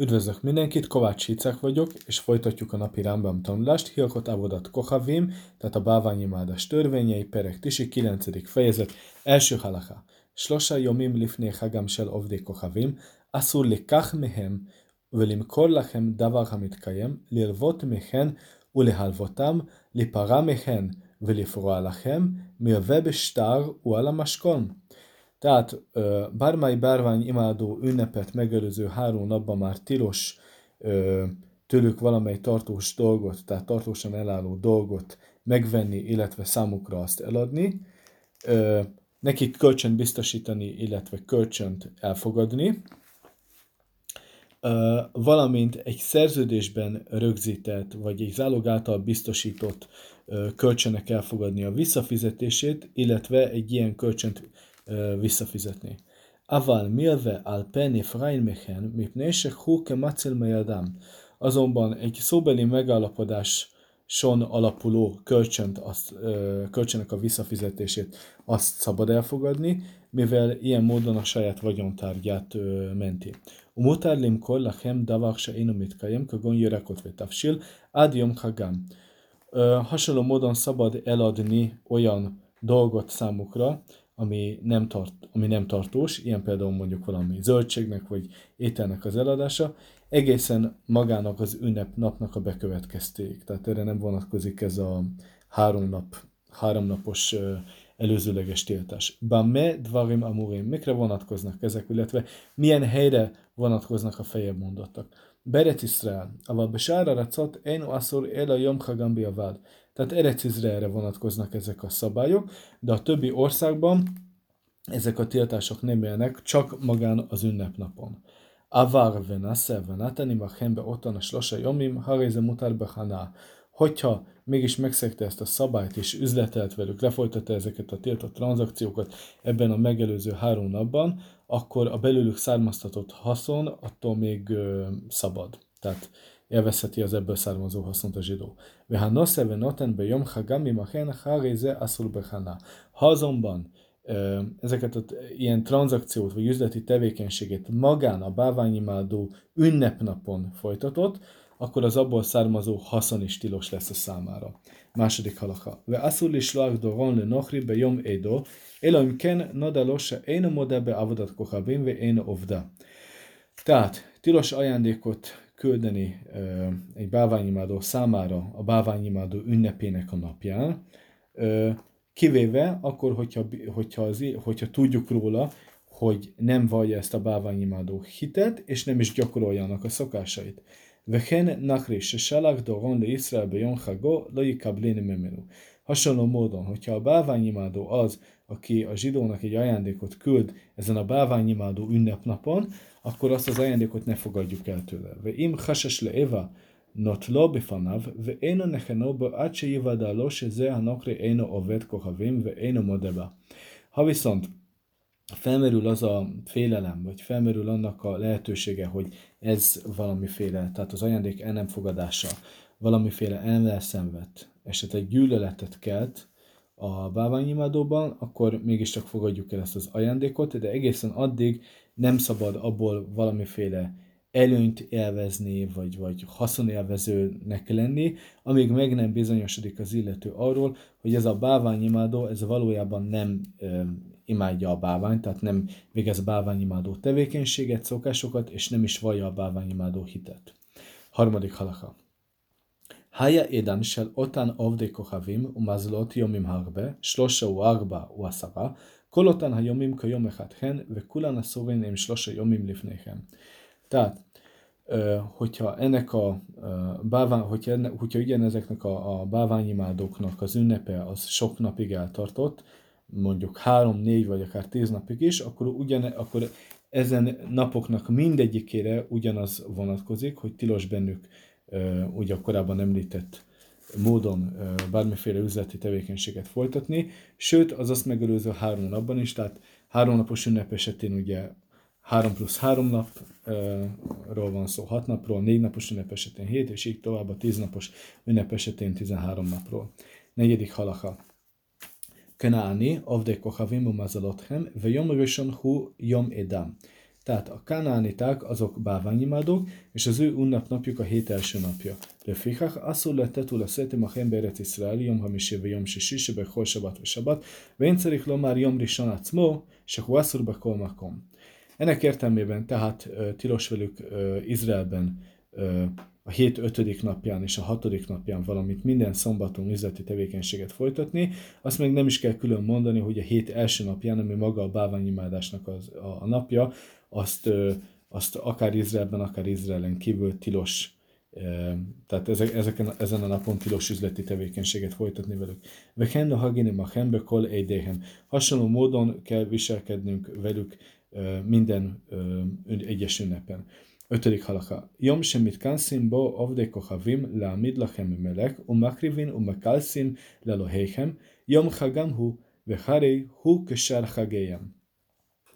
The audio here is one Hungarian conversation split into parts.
Üdvözlök mindenkit, Kovács Hicek vagyok, és folytatjuk a napi Rambam tanulást. Hilkot Avodat Kohavim, tehát a báványimádás törvényei, Perek Tisi, 9. fejezet, első halacha. Slosa yomim lifné hagam shel ovdi Kohavim, אסור לקח מהם ולמכור לכם דבר המתקיים, ללוות מכן ולהלוותם, להיפרע מכן ולפרוע לכם, מלווה בשטר ועל המשכון. Tehát bármely bárvány imádó ünnepet megelőző három napban már tilos tőlük valamely tartós dolgot, tehát tartósan elálló dolgot megvenni, illetve számukra azt eladni, nekik kölcsönt biztosítani, illetve kölcsönt elfogadni, valamint egy szerződésben rögzített, vagy egy zálog által biztosított kölcsönek elfogadni a visszafizetését, illetve egy ilyen kölcsönt visszafizetni. Aval milve al penni mi mipnei sekhu kemacil mejadámb, azonban egy szóbeli megállapodáson alapuló kölcsönt, azt, kölcsönök a visszafizetését azt szabad elfogadni, mivel ilyen módon a saját vagyontárgyát menti. Umutár limkor lahem davar se kajem, kagon jörekot vetavsil, ádium kagam. Hasonló módon szabad eladni olyan dolgot számukra, ami nem, tart, ami nem tartós, ilyen például mondjuk valami zöldségnek vagy ételnek az eladása, egészen magának az ünnep napnak a bekövetkeztéig. Tehát erre nem vonatkozik ez a három nap, háromnapos előzőleges tiltás. Bamme dvarim amurim, mikre vonatkoznak ezek, illetve milyen helyre vonatkoznak a fejebb mondottak. Beret Israel, aval besára racot, én asszor el a jom hagambi avad. Tehát Erec Izraelre vonatkoznak ezek a szabályok, de a többi országban ezek a tiltások nem élnek, csak magán az ünnepnapon. Avar venase venatani machembe ottan a slosa jomim, haréze mutar behana. Hogyha mégis megszegte ezt a szabályt és üzletelt velük, lefolytatta ezeket a tiltott tranzakciókat ebben a megelőző három napban, akkor a belőlük származtatott haszon attól még ö, szabad. Tehát élvezheti az ebből származó haszont a zsidó. Vehanose venoten be jom hagami machen haréze asul behana. Ha azonban ezeket a ilyen tranzakciót vagy üzleti tevékenységét magán a báványimádó ünnepnapon folytatott, akkor az abból származó haszon is tilos lesz a számára. Második halaka. Ve asul is doron le nochri be jom edo, eloim ken nadalosa én moda be avodat kohabim ve én ovda. Tehát tilos ajándékot küldeni egy báványimádó számára a báványimádó ünnepének a napján, kivéve akkor, hogyha, hogyha, az, hogyha tudjuk róla, hogy nem vallja ezt a báványimádó hitet, és nem is gyakoroljanak a szokásait. Vehen nachri se salak doron le Israel lo yikablini memenu. Hasonló módon, hogyha a báványimádó az, aki a zsidónak egy ajándékot küld ezen a báványimádó ünnepnapon, akkor azt az ajándékot ne fogadjuk el tőle. Ve im hases le eva notló befanav, ve éno necheno bo acse jivadaló se ze hanokre éno ovet kohavim, ve éno modeba. Ha viszont felmerül az a félelem, vagy felmerül annak a lehetősége, hogy ez valamiféle, tehát az ajándék el nem fogadása, valamiféle elmelszenvet, esetleg gyűlöletet kelt, a báványimádóban, akkor mégiscsak fogadjuk el ezt az ajándékot, de egészen addig nem szabad abból valamiféle előnyt élvezni, vagy, vagy haszonélvezőnek lenni, amíg meg nem bizonyosodik az illető arról, hogy ez a báványimádó, ez valójában nem ö, imádja a báványt, tehát nem végez báványimádó tevékenységet, szokásokat, és nem is vallja a báványimádó hitet. Harmadik halaka. Haya edan shel otan ovde kohavim umazlot yomim harbe, shlosha u arba u asara, כל אותן היומים כיום אחד הן, וכולן אסורים עם שלוש היומים לפניכם. Tehát, hogyha ennek a bávány, hogyha, enne, hogyha ugyanezeknek a, a báványimádóknak az ünnepe az sok napig eltartott, mondjuk három, négy vagy akár tíz napig is, akkor, ugyan, akkor ezen napoknak mindegyikére ugyanaz vonatkozik, hogy tilos bennük ugye a korábban említett módon bármiféle üzleti tevékenységet folytatni, sőt, az azt megelőző három napban is, tehát három napos ünnep esetén ugye 3 plusz 3 napról van szó, 6 napról, 4 napos ünnep esetén 7, és így tovább a 10 napos ünnep esetén 13 napról. Negyedik halacha. Kenáni, avde kochavim umazalothem, ve rishon hu yom edam. Tehát a kanániták azok báványimádók, és az ő ünnepnapjuk a hét első napja. לפיכך אסור לתת ולשאת עמכם בארץ ישראל יום חמישי ויום שישי שבכל שבת ושבת, ואין צריך לומר יום ראשון עצמו, שהוא אסור בכל מקום. Ennek értelmében tehát tilos velük Izraelben a hét ötödik napján és a hatodik napján, valamint minden szombaton üzleti tevékenységet folytatni, azt meg nem is kell külön mondani, hogy a hét első napján, ami maga a báványimádásnak az, a, a napja, azt, azt akár Izraelben, akár Izraelen kívül tilos tehát ezek, ezeken, ezen a napon tilos üzleti tevékenységet folytatni velük. Vehen a hagini a hembe kol eidéhem. Hasonló módon kell viselkednünk velük minden egyes ünnepen. Ötödik halaka. Jom semmit kanszim bo avdei kochavim leamid lachem melek, umakrivin umakalszim leloheihem, jom hagam hu, vehari hu kesár hagéjem.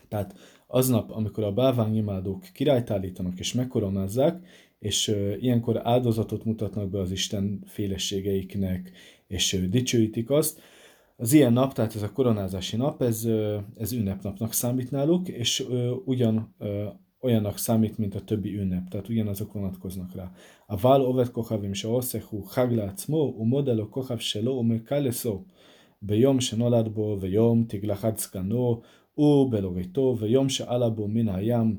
Tehát aznap, amikor a báványimádók királyt állítanak és megkoronázzák, és ilyenkor áldozatot mutatnak be az Isten félességeiknek, és dicsőítik azt, az ilyen nap, tehát ez a koronázási nap, ez, ez ünnepnapnak számít náluk, és ugyan olyannak számít, mint a többi ünnep, tehát ugyanazok vonatkoznak rá. A vál ovet kohavim se oszehu, haglátszmó, u modelo kohav se lo, u mekáleszó, bejom se noladbo, vejom tiglahadszkanó, ובלוריתו, ויום שעלה בו מן הים,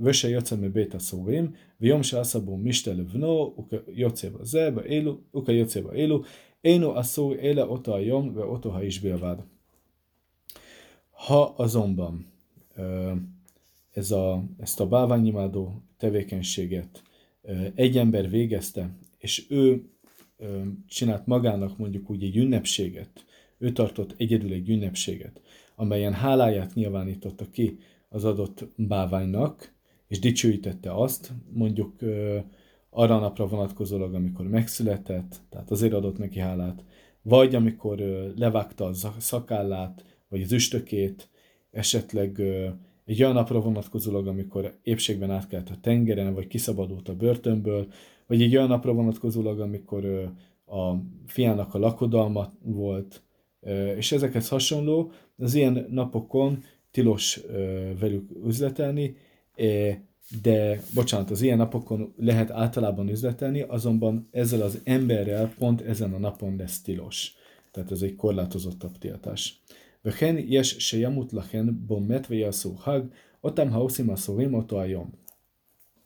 ושיוצא מבית הסורים, ויום שעשה בו משתה לבנו, וכיוצא בזה, באלו, וכיוצא באלו, אינו אסור אלא אותו היום ואותו האיש בלבד. Ha azonban ez a, ezt a bálványimádó tevékenységet egy ember végezte, és ő csinált magának mondjuk úgy egy ünnepséget, ő tartott egyedül egy ünnepséget, amelyen háláját nyilvánította ki az adott báványnak, és dicsőítette azt, mondjuk arra a napra vonatkozólag, amikor megszületett, tehát azért adott neki hálát, vagy amikor levágta a szakállát, vagy az üstökét, esetleg egy olyan napra vonatkozólag, amikor épségben átkelt a tengeren, vagy kiszabadult a börtönből, vagy egy olyan napra vonatkozólag, amikor a fiának a lakodalma volt, és ezekhez hasonló, az ilyen napokon tilos velük üzletelni, de bocsánat, az ilyen napokon lehet általában üzletelni, azonban ezzel az emberrel pont ezen a napon lesz tilos. Tehát ez egy korlátozottabb tiltás. וכן יש שימות לכן בו מת ויעשו חג, אותם העושים אסורים אותו היום.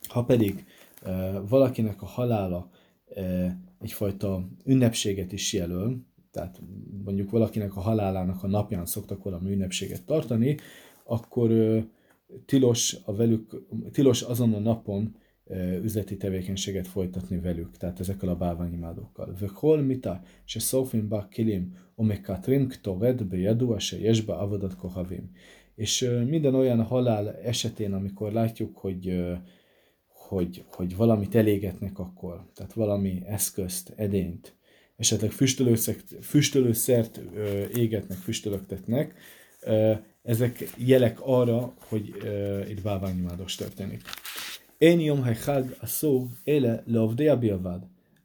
Ha pedig uh, valakinek a halála uh, egyfajta ünnepséget is jelöl, tehát mondjuk valakinek a halálának a napján szoktak valami ünnepséget tartani, akkor tilos, a velük, tilos azon a napon üzleti tevékenységet folytatni velük, tehát ezekkel a bálványimádókkal. Vökhol mita, se szófin ba kilim, omekatrin ktored bejadua se jesba avodat kohavim. És minden olyan halál esetén, amikor látjuk, hogy, hogy, hogy valamit elégetnek akkor, tehát valami eszközt, edényt, esetleg füstölőszert, füstölőszert égetnek, füstölöktetnek, ezek jelek arra, hogy itt bálványimádós történik. אין יום החג אסור אלא לעובדי הבלבד,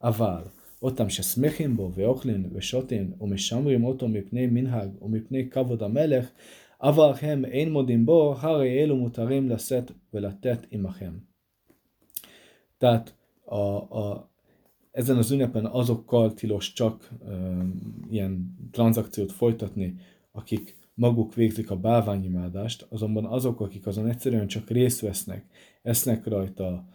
אבל אותם ששמחים בו ואוכלים ושותים ומשמרים אותו מפני מנהג ומפני כבוד המלך, אבל הם אין מודים בו, הרי אלו מותרים לשאת ולתת עמכם. Tehát a, a, ezen az ünnepen azokkal tilos csak um, ilyen tranzakciót folytatni, akik maguk végzik a bálványimádást, azonban azok, akik azon egyszerűen csak részt vesznek, esznek rajta,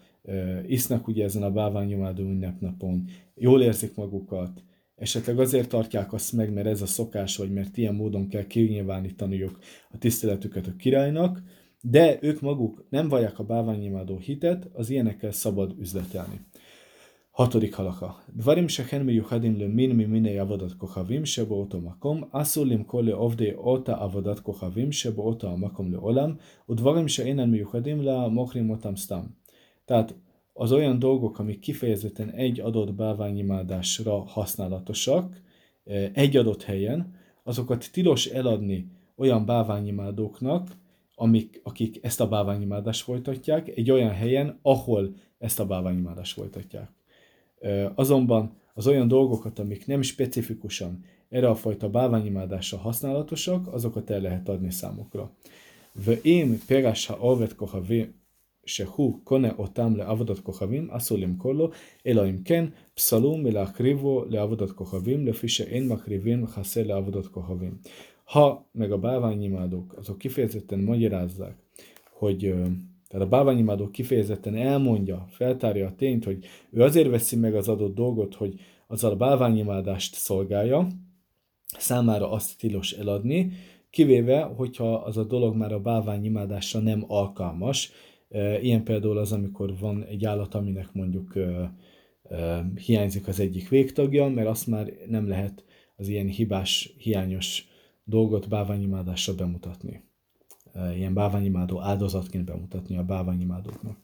isznak ugye ezen a bálványimádó ünnepnapon, jól érzik magukat, esetleg azért tartják azt meg, mert ez a szokás, vagy mert ilyen módon kell kinyilvánítaniuk a tiszteletüket a királynak, de ők maguk nem vallják a bálványimádó hitet, az ilyenekkel szabad üzletelni. Hatodik halaka. Dvarim shehen miyuchadim lemin miminei avodat kohavim sebeoto makom, asur limkol leovdei ota avodat kohavim sebeoto makom leolam, udvarim sheinen miyuchadim la mokrim otam stam. Tehát az olyan dolgok, amik kifejezetten egy adott bálványimádásra használatosak, e, egy adott helyen, azokat tilos eladni olyan bálványimádóknak, amik, akik ezt a bálványimádást folytatják, egy olyan helyen, ahol ezt a bálványimádást folytatják. Azonban az olyan dolgokat, amik nem specifikusan erre a fajta bálványimádásra használatosak, azokat el lehet adni számukra. ואם פירש העובד כוכבים שהוא קונה אותם לעבודת כוכבים, אסור למכור לו, אלא אם כן פסלו מלהקריבו לעבודת כוכבים, לפי שאין מקריבים חסר לעבוdat כוכבים. Ha meg a báványimádók, azok kifejezetten magyarázzák, hogy tehát a báványimádó kifejezetten elmondja, feltárja a tényt, hogy ő azért veszi meg az adott dolgot, hogy azzal a báványimádást szolgálja, számára azt tilos eladni, kivéve, hogyha az a dolog már a báványimádásra nem alkalmas. Ilyen például az, amikor van egy állat, aminek mondjuk hiányzik az egyik végtagja, mert azt már nem lehet az ilyen hibás, hiányos dolgot báványimádásra bemutatni. Ilyen báványimádó áldozatként bemutatni a báványimádóknak.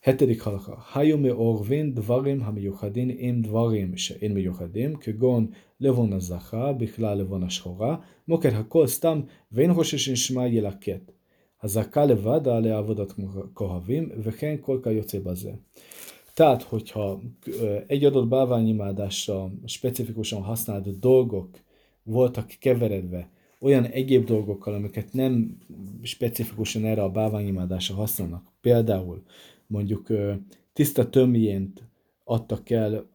hetedik halaka. היו מעורבים דברים המיוחדים עם דברים שאין מיוחדים, כגון לבון הזכר, בכלל לבון השחורה, מוקר הכל סתם, ואין חוששים שמע ילקט. הזכה לבד עליה עבודת כהבים, וכן כל כיוצא בזה. Tehát, hogyha egy adott bálványimádásra specifikusan használt dolgok voltak keveredve olyan egyéb dolgokkal, amiket nem specifikusan erre a bálványimádásra használnak, például mondjuk tiszta tömjént adtak el,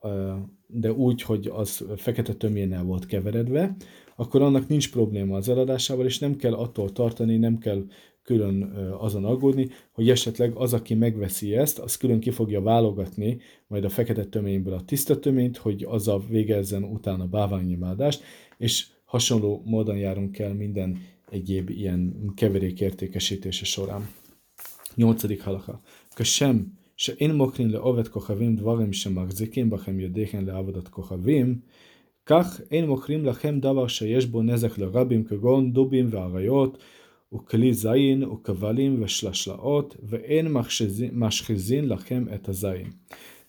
de úgy, hogy az fekete tömjénnel volt keveredve, akkor annak nincs probléma az eladásával, és nem kell attól tartani, nem kell külön azon aggódni, hogy esetleg az, aki megveszi ezt, az külön ki fogja válogatni majd a fekete töményből a tiszta töményt, hogy azzal végezzen utána báványimádást, és hasonló módon járunk el minden egyéb ilyen keverék értékesítése során. Nyolcadik halaka. כשם שאין מוקרין לעובד כוכבים דברים שמחזיקים בכם ידיכם לעבודת כוכבים, כך אין מוכרים לכם דבר שיש בו נזק לרבים כגון דובים ואריות, וכלי זין, וכבלים ושלשלאות, ואין משחיזין לכם את הזין.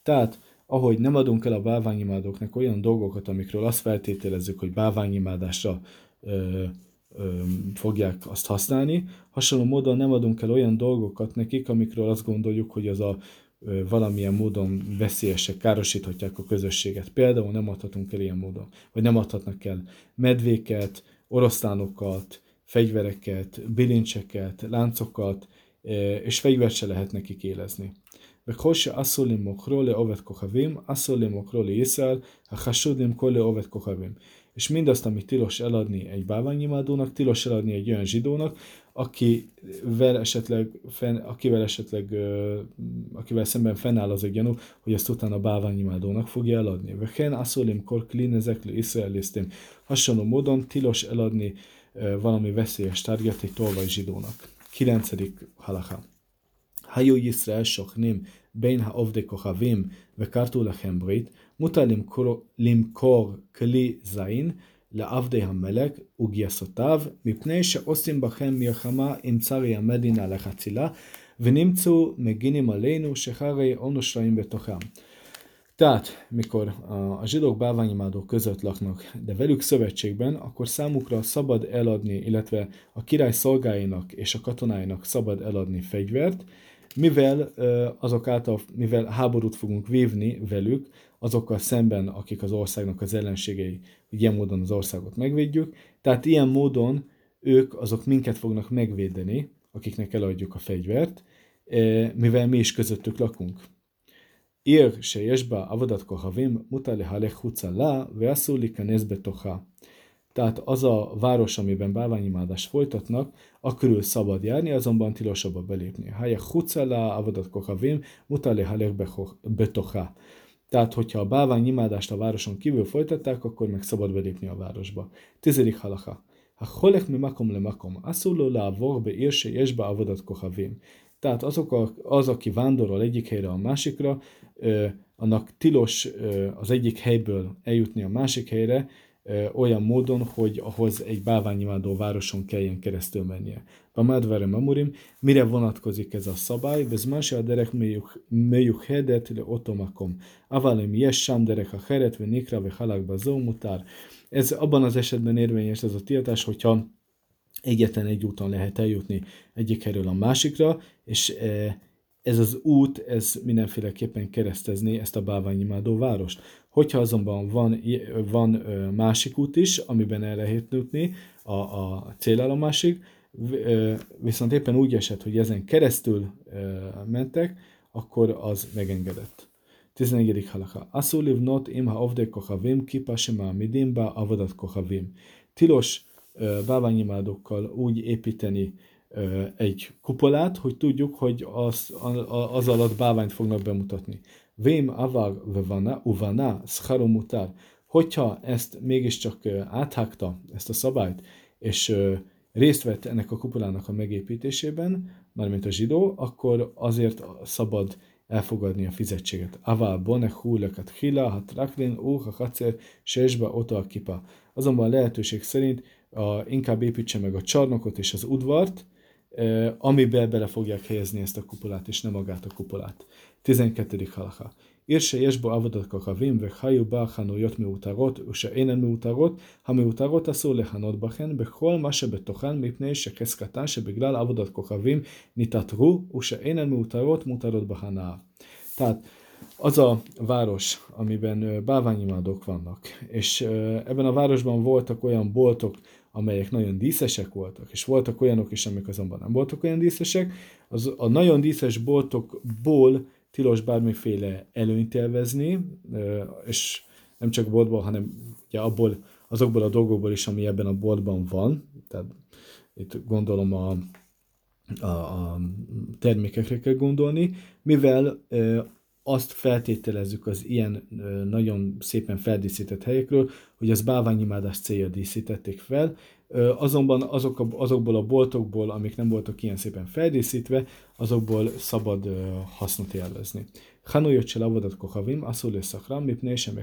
Tehát, ahogy nem adunk el a bálványimádóknak olyan dolgokat, amikről azt feltételezzük, hogy bálványimádásra ö, fogják azt használni. Hasonló módon nem adunk el olyan dolgokat nekik, amikről azt gondoljuk, hogy az a valamilyen módon veszélyesek, károsíthatják a közösséget. Például nem adhatunk el ilyen módon, vagy nem adhatnak el medvéket, oroszlánokat, fegyvereket, bilincseket, láncokat, és fegyvert se lehet nekik élezni. וכל שאסור למוכרו לעובד כוכבים, אסור למוכרו לישראל, החשוד למכור לעובד כוכבים és mindazt, amit tilos eladni egy bálványimádónak, tilos eladni egy olyan zsidónak, akivel esetleg, fenn, akivel esetleg akivel szemben fennáll az a gyanú, hogy ezt utána bálványimádónak fogja eladni. Vehen aszolim kor klinezekli iszraelisztim. Hasonló módon tilos eladni valami veszélyes tárgyat egy tolvaj zsidónak. Kilencedik halacha. היו ישראל שוכנים בין העובדי כוכבים וקרתו לכם ברית, מותר למכור, למכור כלי זין לעבדי המלך וגייסותיו, מפני שעושים בכם מלחמה עם צרי המדינה לחצילה, ונמצאו מגינים עלינו שחרי אונו שלאים בתוכם. Tehát, mikor a zsidók bálványimádók között laknak, de velük szövetségben, akkor számukra szabad eladni, illetve a király szolgáinak és a katonáinak szabad eladni fegyvert, mivel azok által, mivel háborút fogunk vívni velük, azokkal szemben, akik az országnak az ellenségei, hogy ilyen módon az országot megvédjük, tehát ilyen módon ők azok minket fognak megvédeni, akiknek eladjuk a fegyvert, mivel mi is közöttük lakunk. Ír se jesba avadat kohavim mutale halech hucala veasszul likanezbe toha. Tehát az a város, amiben bálványimádást folytatnak, a körül szabad járni, azonban tilosabb belépni. Hája hucala, avadat kokavim, mutale halek betocha. Tehát, hogyha a bálványimádást a városon kívül folytatták, akkor meg szabad belépni a városba. Tizedik halacha. Ha holek mi makom le makom, asszuló la be érse jesbe avadat kokavim. Tehát azok a, az, aki vándorol egyik helyre a másikra, annak tilos az egyik helyből eljutni a másik helyre, olyan módon, hogy ahhoz egy bálványimádó városon kelljen keresztül mennie. A Madvare Mamurim, mire vonatkozik ez a szabály? Bez más a derek melyuk hedet le otomakom. Avalem yes sam derek a heret, ve nikra, ve halakba zómutár. Ez abban az esetben érvényes ez a tiltás, hogyha egyetlen egy úton lehet eljutni egyik helyről a másikra, és ez az út, ez mindenféleképpen keresztezni ezt a bálványimádó várost. Hogyha azonban van, van másik út is, amiben el lehet jutni a, a célállomásig, viszont éppen úgy esett, hogy ezen keresztül mentek, akkor az megengedett. 11. halaka. Asszul livnot im ha avdek kochavim kipa sema midimba avadat kochavim. Tilos báványimádokkal úgy építeni egy kupolát, hogy tudjuk, hogy az, az alatt báványt fognak bemutatni. Vém avar vevana uvana scharomutár. Hogyha ezt mégiscsak áthágta, ezt a szabályt, és részt vett ennek a kupolának a megépítésében, mármint a zsidó, akkor azért szabad elfogadni a fizetséget. Aval bone húlekat hila, ha traklin, ó, ha hacer, sesbe, a kipa. Azonban lehetőség szerint a, inkább építse meg a csarnokot és az udvart, amiben bele fogják helyezni ezt a kupolát, és nem magát a kupolát. 12. halakha. Írse jesbo avadatok a vim, vek haju báhánó jött miutagot, és énen miutagot, ha miutagot a szó lehanod bachen, bechol ma se betochen, mipnei se keszkatán, se biglál avadatok a vim, nitatru, és énen miutagot, mutarod bahaná. Tehát az a város, amiben báványimádók vannak, és ebben a városban voltak olyan boltok, amelyek nagyon díszesek voltak, és voltak olyanok is, amik azonban nem voltak olyan díszesek, az a nagyon díszes boltokból tilos bármiféle előnyt élvezni, és nem csak boltból, hanem ugye abból, azokból a dolgokból is, ami ebben a boltban van, tehát itt gondolom a, a, a termékekre kell gondolni, mivel azt feltételezzük az ilyen nagyon szépen feldíszített helyekről, hogy az báványimádás célja díszítették fel, azonban azok a, azokból a boltokból, amik nem voltak ilyen szépen feldíszítve, azokból szabad hasznot élvezni. Hanuyot se avodat kohavim, asszul és szakram, mipné sem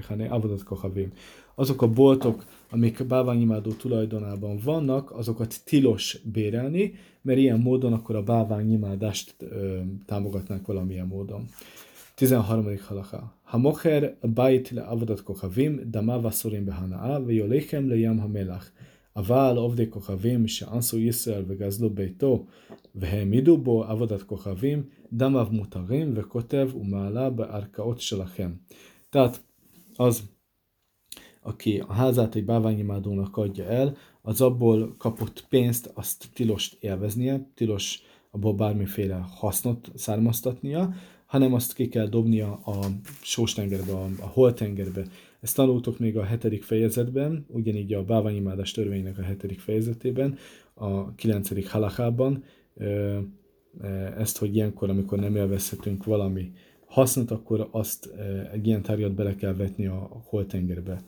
kohavim. Azok a boltok, amik báványimádó tulajdonában vannak, azokat tilos bérelni, mert ilyen módon akkor a báványimádást ö, támogatnák valamilyen módon. 13. halacha. Hamocher bait le avodat kochavim, dama vaszurim behanaa, ויוליכם לים המלח. אבל עובדי כוכבים שאנסו ישראל וגזלו ביתו והעמידו בו עבודת כוכבים, דמיו מותרים וכותב ומעלה בערכאות שלכם. Tehát az, aki a házát egy báványimádónak adja el, az abból kapott pénzt, azt tilos élveznie, tilos abból bármiféle hasznot származtatnia, hanem azt ki kell dobnia a sóstengerbe, a, a holtengerbe. Ezt tanultok még a hetedik fejezetben, ugyanígy a báványimádás törvénynek a hetedik fejezetében, a kilencedik halakában, e, ezt, hogy ilyenkor, amikor nem élvezhetünk valami hasznot, akkor azt e, egy ilyen tárgyat bele kell vetni a holtengerbe.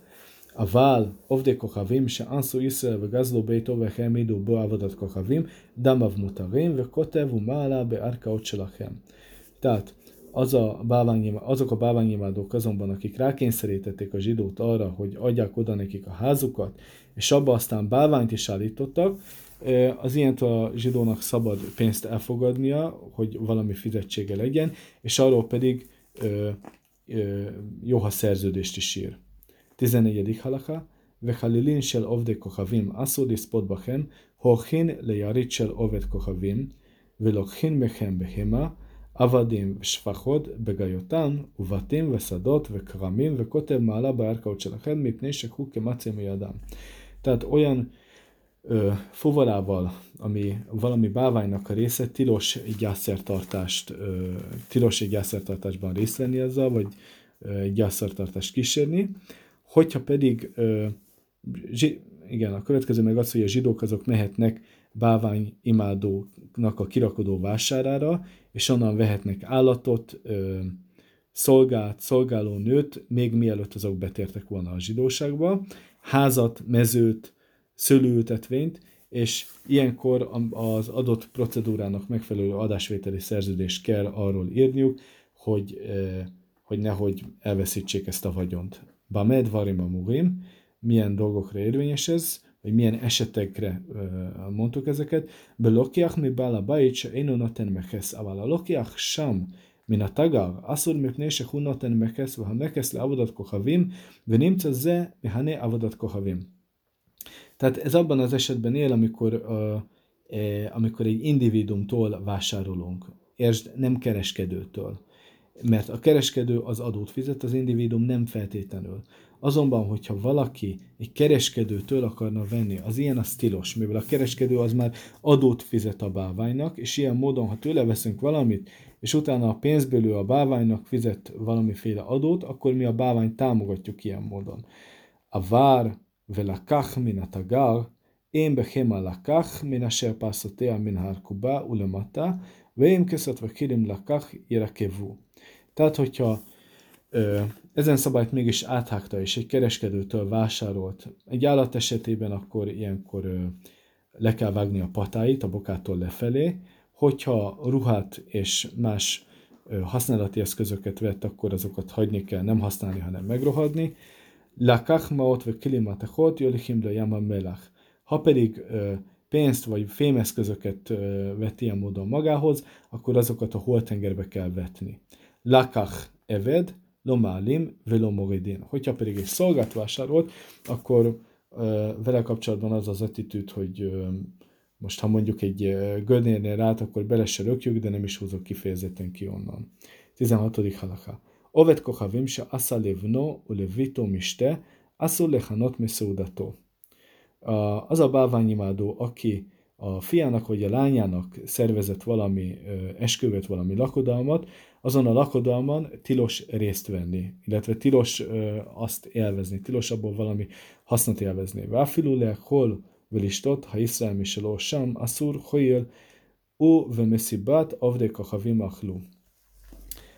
A vál ovde kohavim, se anszú Iszrael, ve gazló bejtó, ve helmidó, beavadat kohavim, damav mutarim, ve kotev, mála, be arkaot Tehát az a azok a bálványimádók azonban, akik rákényszerítették a zsidót arra, hogy adják oda nekik a házukat, és abba aztán bálványt is állítottak, az ilyent a zsidónak szabad pénzt elfogadnia, hogy valami fizetsége legyen, és arról pedig ö, ö, jó, szerződést is ír. 14. halaka, Vechalilin shel ovde kochavim asur lispot bachem, hochin lejarit shel oved kochavim, velokhin mechem behema, עבדים ושפחות בגיותן, ובתים ושדות וכרמים, וכותב מעלה בערכאות שלכם, מפני שקחו כמצי מידם. Tehát olyan ö, fuvarával, ami valami báványnak a része, tilos egy gyászszertartást, ö, tilos egy gyászszertartásban részt venni azzal, vagy ö, egy gyászszertartást kísérni. Hogyha pedig, ö, zsi, igen, a következő meg az, hogy a zsidók azok mehetnek bávány imádóknak a kirakodó vásárára, és onnan vehetnek állatot, ö, szolgát, szolgáló nőt, még mielőtt azok betértek volna a zsidóságba, házat, mezőt, szőlőültetvényt, és ilyenkor az adott procedúrának megfelelő adásvételi szerződést kell arról írniuk, hogy, hogy nehogy elveszítsék ezt a vagyont. Bamed varim a murim, milyen dolgokra érvényes ez, vagy milyen esetekre mondtuk ezeket, בלוקיח מבעל הבית שאינו נותן מכס, אבל הלוקיח שם מן התגר, אסור מפני שהוא נותן מכס, והמכס לעבודת כוכבים, ונמצא זה מהנה עבודת כוכבים. Tehát ez abban az esetben él, amikor, uh, eh, amikor egy individumtól vásárolunk, és nem kereskedőtől. mert a kereskedő az adót fizet, az individuum nem feltétlenül. Azonban, hogyha valaki egy kereskedőtől akarna venni, az ilyen a tilos, mivel a kereskedő az már adót fizet a báványnak, és ilyen módon, ha tőle veszünk valamit, és utána a pénzből ő a báványnak fizet valamiféle adót, akkor mi a báványt támogatjuk ilyen módon. A vár velakach min a tagar, én bechem a lakach min asher pászotea min harkuba ulemata, veim keszatva kirim lakach irakevu. Tehát, hogyha ezen szabályt mégis áthágta, és egy kereskedőtől vásárolt, egy állat esetében akkor ilyenkor le kell vágni a patáit a bokától lefelé, hogyha ruhát és más használati eszközöket vett, akkor azokat hagyni kell, nem használni, hanem megrohadni. Lakach maot ve kilimatachot jolichim le yama melach. Ha pedig pénzt vagy fémeszközöket vett ilyen módon magához, akkor azokat a holtengerbe kell vetni. Lakach eved, lomálim, velomoridin. Hogyha pedig egy szolgát vásárolt, akkor vele kapcsolatban az az attitűd, hogy most ha mondjuk egy gödérnél rát, akkor bele se rökjük, de nem is húzok kifejezetten ki onnan. 16. halaka. Ovet kochavim se asa levno ulevito miste, asszul lechanot meseudato. Az a bálványimádó, aki a fiának vagy a lányának szervezett valami esküvőt, valami lakodalmat, azon a lakodalman tilos részt venni, illetve tilos azt élvezni, tilos abból valami hasznot élvezni. Váfilulek hol velistot, ha Iszrael misaló sem, asszur hojél, ó vemeszibbát, avdek a havim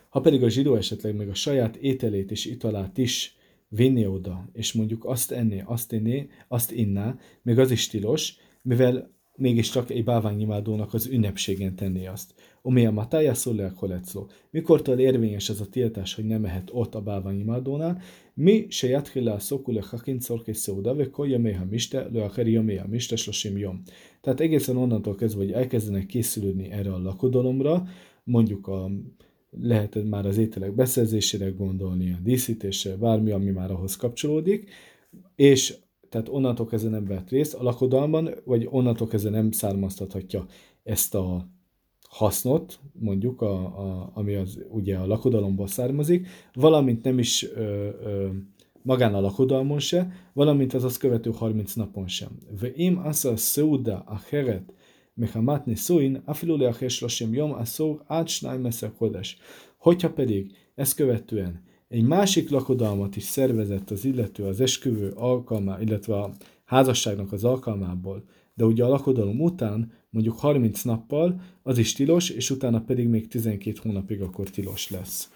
Ha pedig a zsidó esetleg még a saját ételét és italát is vinni oda, és mondjuk azt enné, azt inné, azt inná, még az is tilos, mivel mégiscsak egy báványimádónak az ünnepségen tenni azt. Omi a matája szólják kolecló. Mikortól érvényes ez a tiltás, hogy nem mehet ott a báványimádónál, mi se jathila szokule hakin szorkés szóda, ve kolja méha miste, le a heri méha miste, slosim jom. Tehát egészen onnantól kezdve, hogy elkezdenek készülődni erre a lakodalomra, mondjuk a lehet már az ételek beszerzésére gondolni, a díszítésre, bármi, ami már ahhoz kapcsolódik, és tehát onnantól kezdve nem vett részt a lakodalman, vagy onnantól kezdve nem származtathatja ezt a hasznot, mondjuk, a, a, ami az ugye a lakodalomból származik, valamint nem is ö, ö, magán a lakodalmon se, valamint az az követő 30 napon sem. Ve'im asa seuda acheret mechamat nisuin, afilu leacher shloshim yom ad shnai meszer kodes. Hogyha pedig ezt követően egy másik lakodalmat is szervezett az illető az esküvő alkalmá, illetve a házasságnak az alkalmából, de ugye a lakodalom után mondjuk 30 nappal, az is tilos, és utána pedig még 12 hónapig akkor tilos lesz.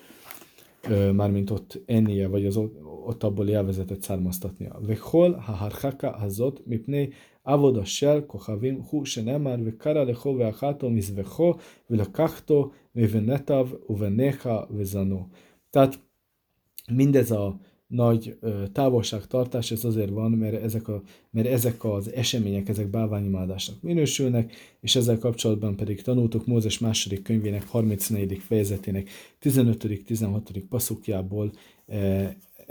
Mármint ott ennie, vagy az ott abból élvezetet származtatnia. Vechol, ha harchaka hazot, mipnei avoda shel kochavim hu shenemar vekara lecho veachato mizvecho velakachto vevenetav uvenecha vezano. Tehát mindez a nagy távolságtartás, ez azért van, mert ezek, a, mert ezek az események, ezek bálványimádásnak minősülnek, és ezzel kapcsolatban pedig tanultuk Mózes második könyvének 34. fejezetének 15.-16. passzukjából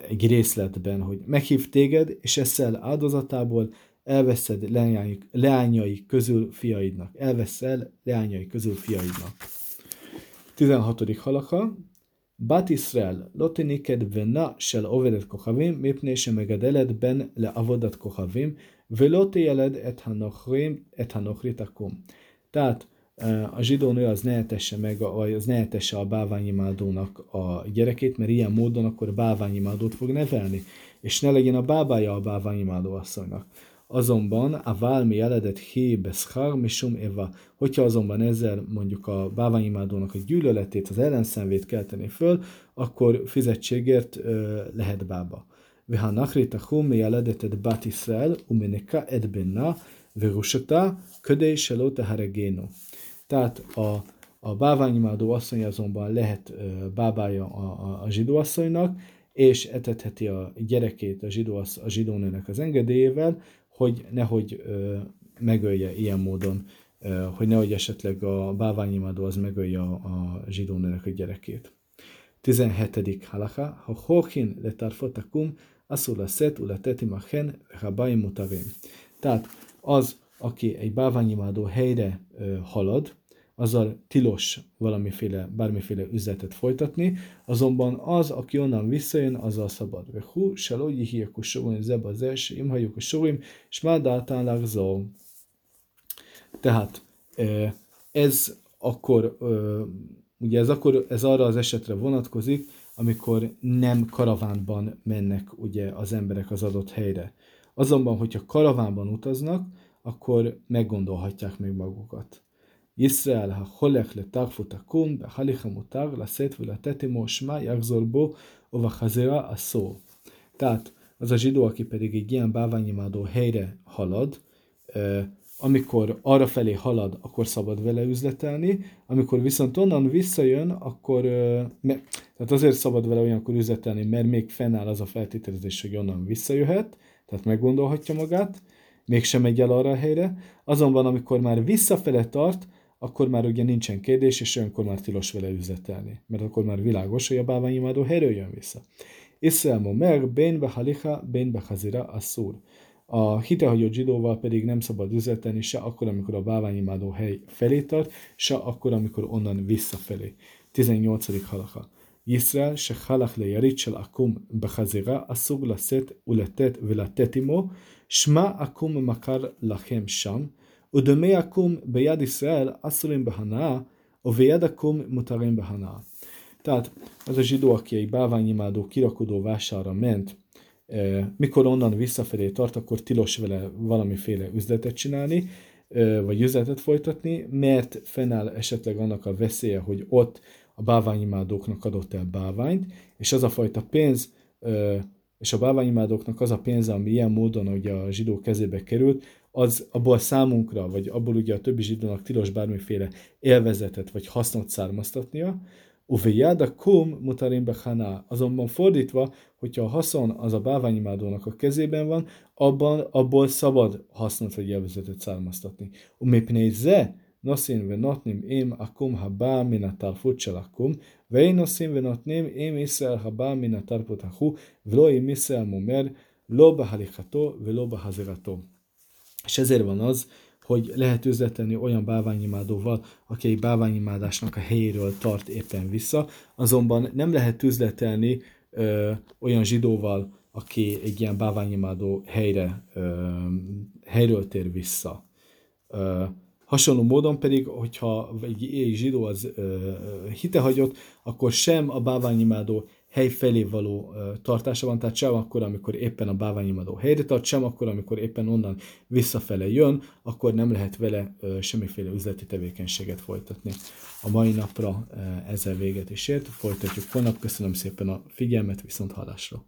egy részletben, hogy meghív téged, és eszel áldozatából elveszed leányai, leányai közül fiaidnak. Elveszel leányai közül fiaidnak. 16. halaka, בת ישראל לא תיניקד בנה של עובדת כוכבים מפני שמגדלת בן לעבודת כוכבים ולא תילד את הנוכרים, את הנוכרי תקום. Tehát a zsidó nő az ne etesse meg, vagy az ne etesse a báványimádónak a gyerekét, mert ilyen módon akkor báványimádót fog nevelni, és ne legyen a bábája a báványimádó asszonynak. Azonban a válmi jeledet hi beszhar misum eva. Hogyha azonban ezzel mondjuk a báványimádónak a gyűlöletét, az ellenszenvét kelteni föl, akkor fizetségért ö, lehet bába. Veha nachrita hum jeledetet bat Israel, umeneka ed benna, verusata, ködei seló teharegéno. Tehát a, a báványimádó asszony azonban lehet ö, bábája a, a, a zsidó asszonynak, és etetheti a gyerekét a, zsidó, a zsidónőnek az engedélyével, hogy nehogy ö, megölje ilyen módon, ö, hogy nehogy esetleg a báványimádó az megölje a, a zsidó nőnek a gyerekét. 17. halaka, ha hokin letarfotakum, aszul szet, ula tetimachen, habaim mutavim. Tehát az, aki egy báványimádó helyre ö, halad, azzal tilos valamiféle, bármiféle üzletet folytatni, azonban az, aki onnan visszajön, azzal szabad. Hú, se logyi hiakus sorim, zeba az első, imhajuk a sorim, és már dáltán Tehát ez akkor, ugye ez akkor, ez arra az esetre vonatkozik, amikor nem karavánban mennek ugye az emberek az adott helyre. Azonban, hogyha karavánban utaznak, akkor meggondolhatják még magukat. ישראל החולך לתרפות הקום, בהליך המותר לשאת ולתת עמו שמע יחזור בו, ובחזרה אסור. Tehát az a zsidó, aki pedig egy ilyen báványimádó helyre halad, amikor arra felé halad, akkor szabad vele üzletelni, amikor viszont onnan visszajön, akkor, tehát azért szabad vele olyankor üzletelni, mert még fennáll az a feltételezés, hogy onnan visszajöhet, tehát meggondolhatja magát, mégsem megy el arra a helyre, azonban amikor már visszafele tart, akkor már ugye nincsen kérdés, és olyankor már tilos vele üzletelni, mert akkor már világos, hogy a báványimádó helyről jön vissza. Iszelmo mer, ben behalicha, ben behazira asszúr. A hitehagyott zsidóval pedig nem szabad üzletelni se akkor, amikor a báványimádó hely felé tart, se akkor, amikor onnan visszafelé. 18. halacha. ישראל שחלך ליריד של עקום בחזירה אסור לשאת ולתת ולתת עמו, שמע עקום מכר לכם שם, ודמי עקום ביד ישראל אסורים בהנאה, וביד עקום mutarim בהנאה. Tehát az a zsidó, aki egy báványimádó kirakodó vásárra ment, mikor onnan visszafelé tart, akkor tilos vele valamiféle üzletet csinálni, vagy üzletet folytatni, mert fennáll esetleg annak a veszélye, hogy ott a báványimádóknak adott el báványt, és az a fajta pénz, és a báványimádóknak az a pénze, ami ilyen módon ugye a zsidó kezébe került, az abból számunkra, vagy abból ugye a többi zsidónak tilos bármiféle élvezetet vagy hasznot származtatnia, a kum mutarim bechana. Azonban fordítva, hogyha a haszon az a báványimádónak a kezében van, abban, abból szabad hasznot vagy élvezetet származtatni. Umépnei ze, noszin ve notnim im akum habá min a tarfut shel akum, ve én noszin ve notnim im Israel habá min a tarfut hahu, vlo im Israel mumer, lo behalichato, ve lo. És ezért van az, hogy lehet üzletelni olyan báványimádóval, aki egy báványimádásnak a helyéről tart éppen vissza, azonban nem lehet üzletelni ö, olyan zsidóval, aki egy ilyen báványimádó helyre, ö, helyről tér vissza. Ö, hasonló módon pedig, hogyha egy, zsidó az ö, hitehagyott, akkor sem a báványimádó hely felé való tartása van, tehát sem akkor, amikor éppen a báványimadó helyre tart, sem akkor, amikor éppen onnan visszafele jön, akkor nem lehet vele semmiféle üzleti tevékenységet folytatni. A mai napra ezzel véget is ért, folytatjuk holnap. Köszönöm szépen a figyelmet, viszont hallásra!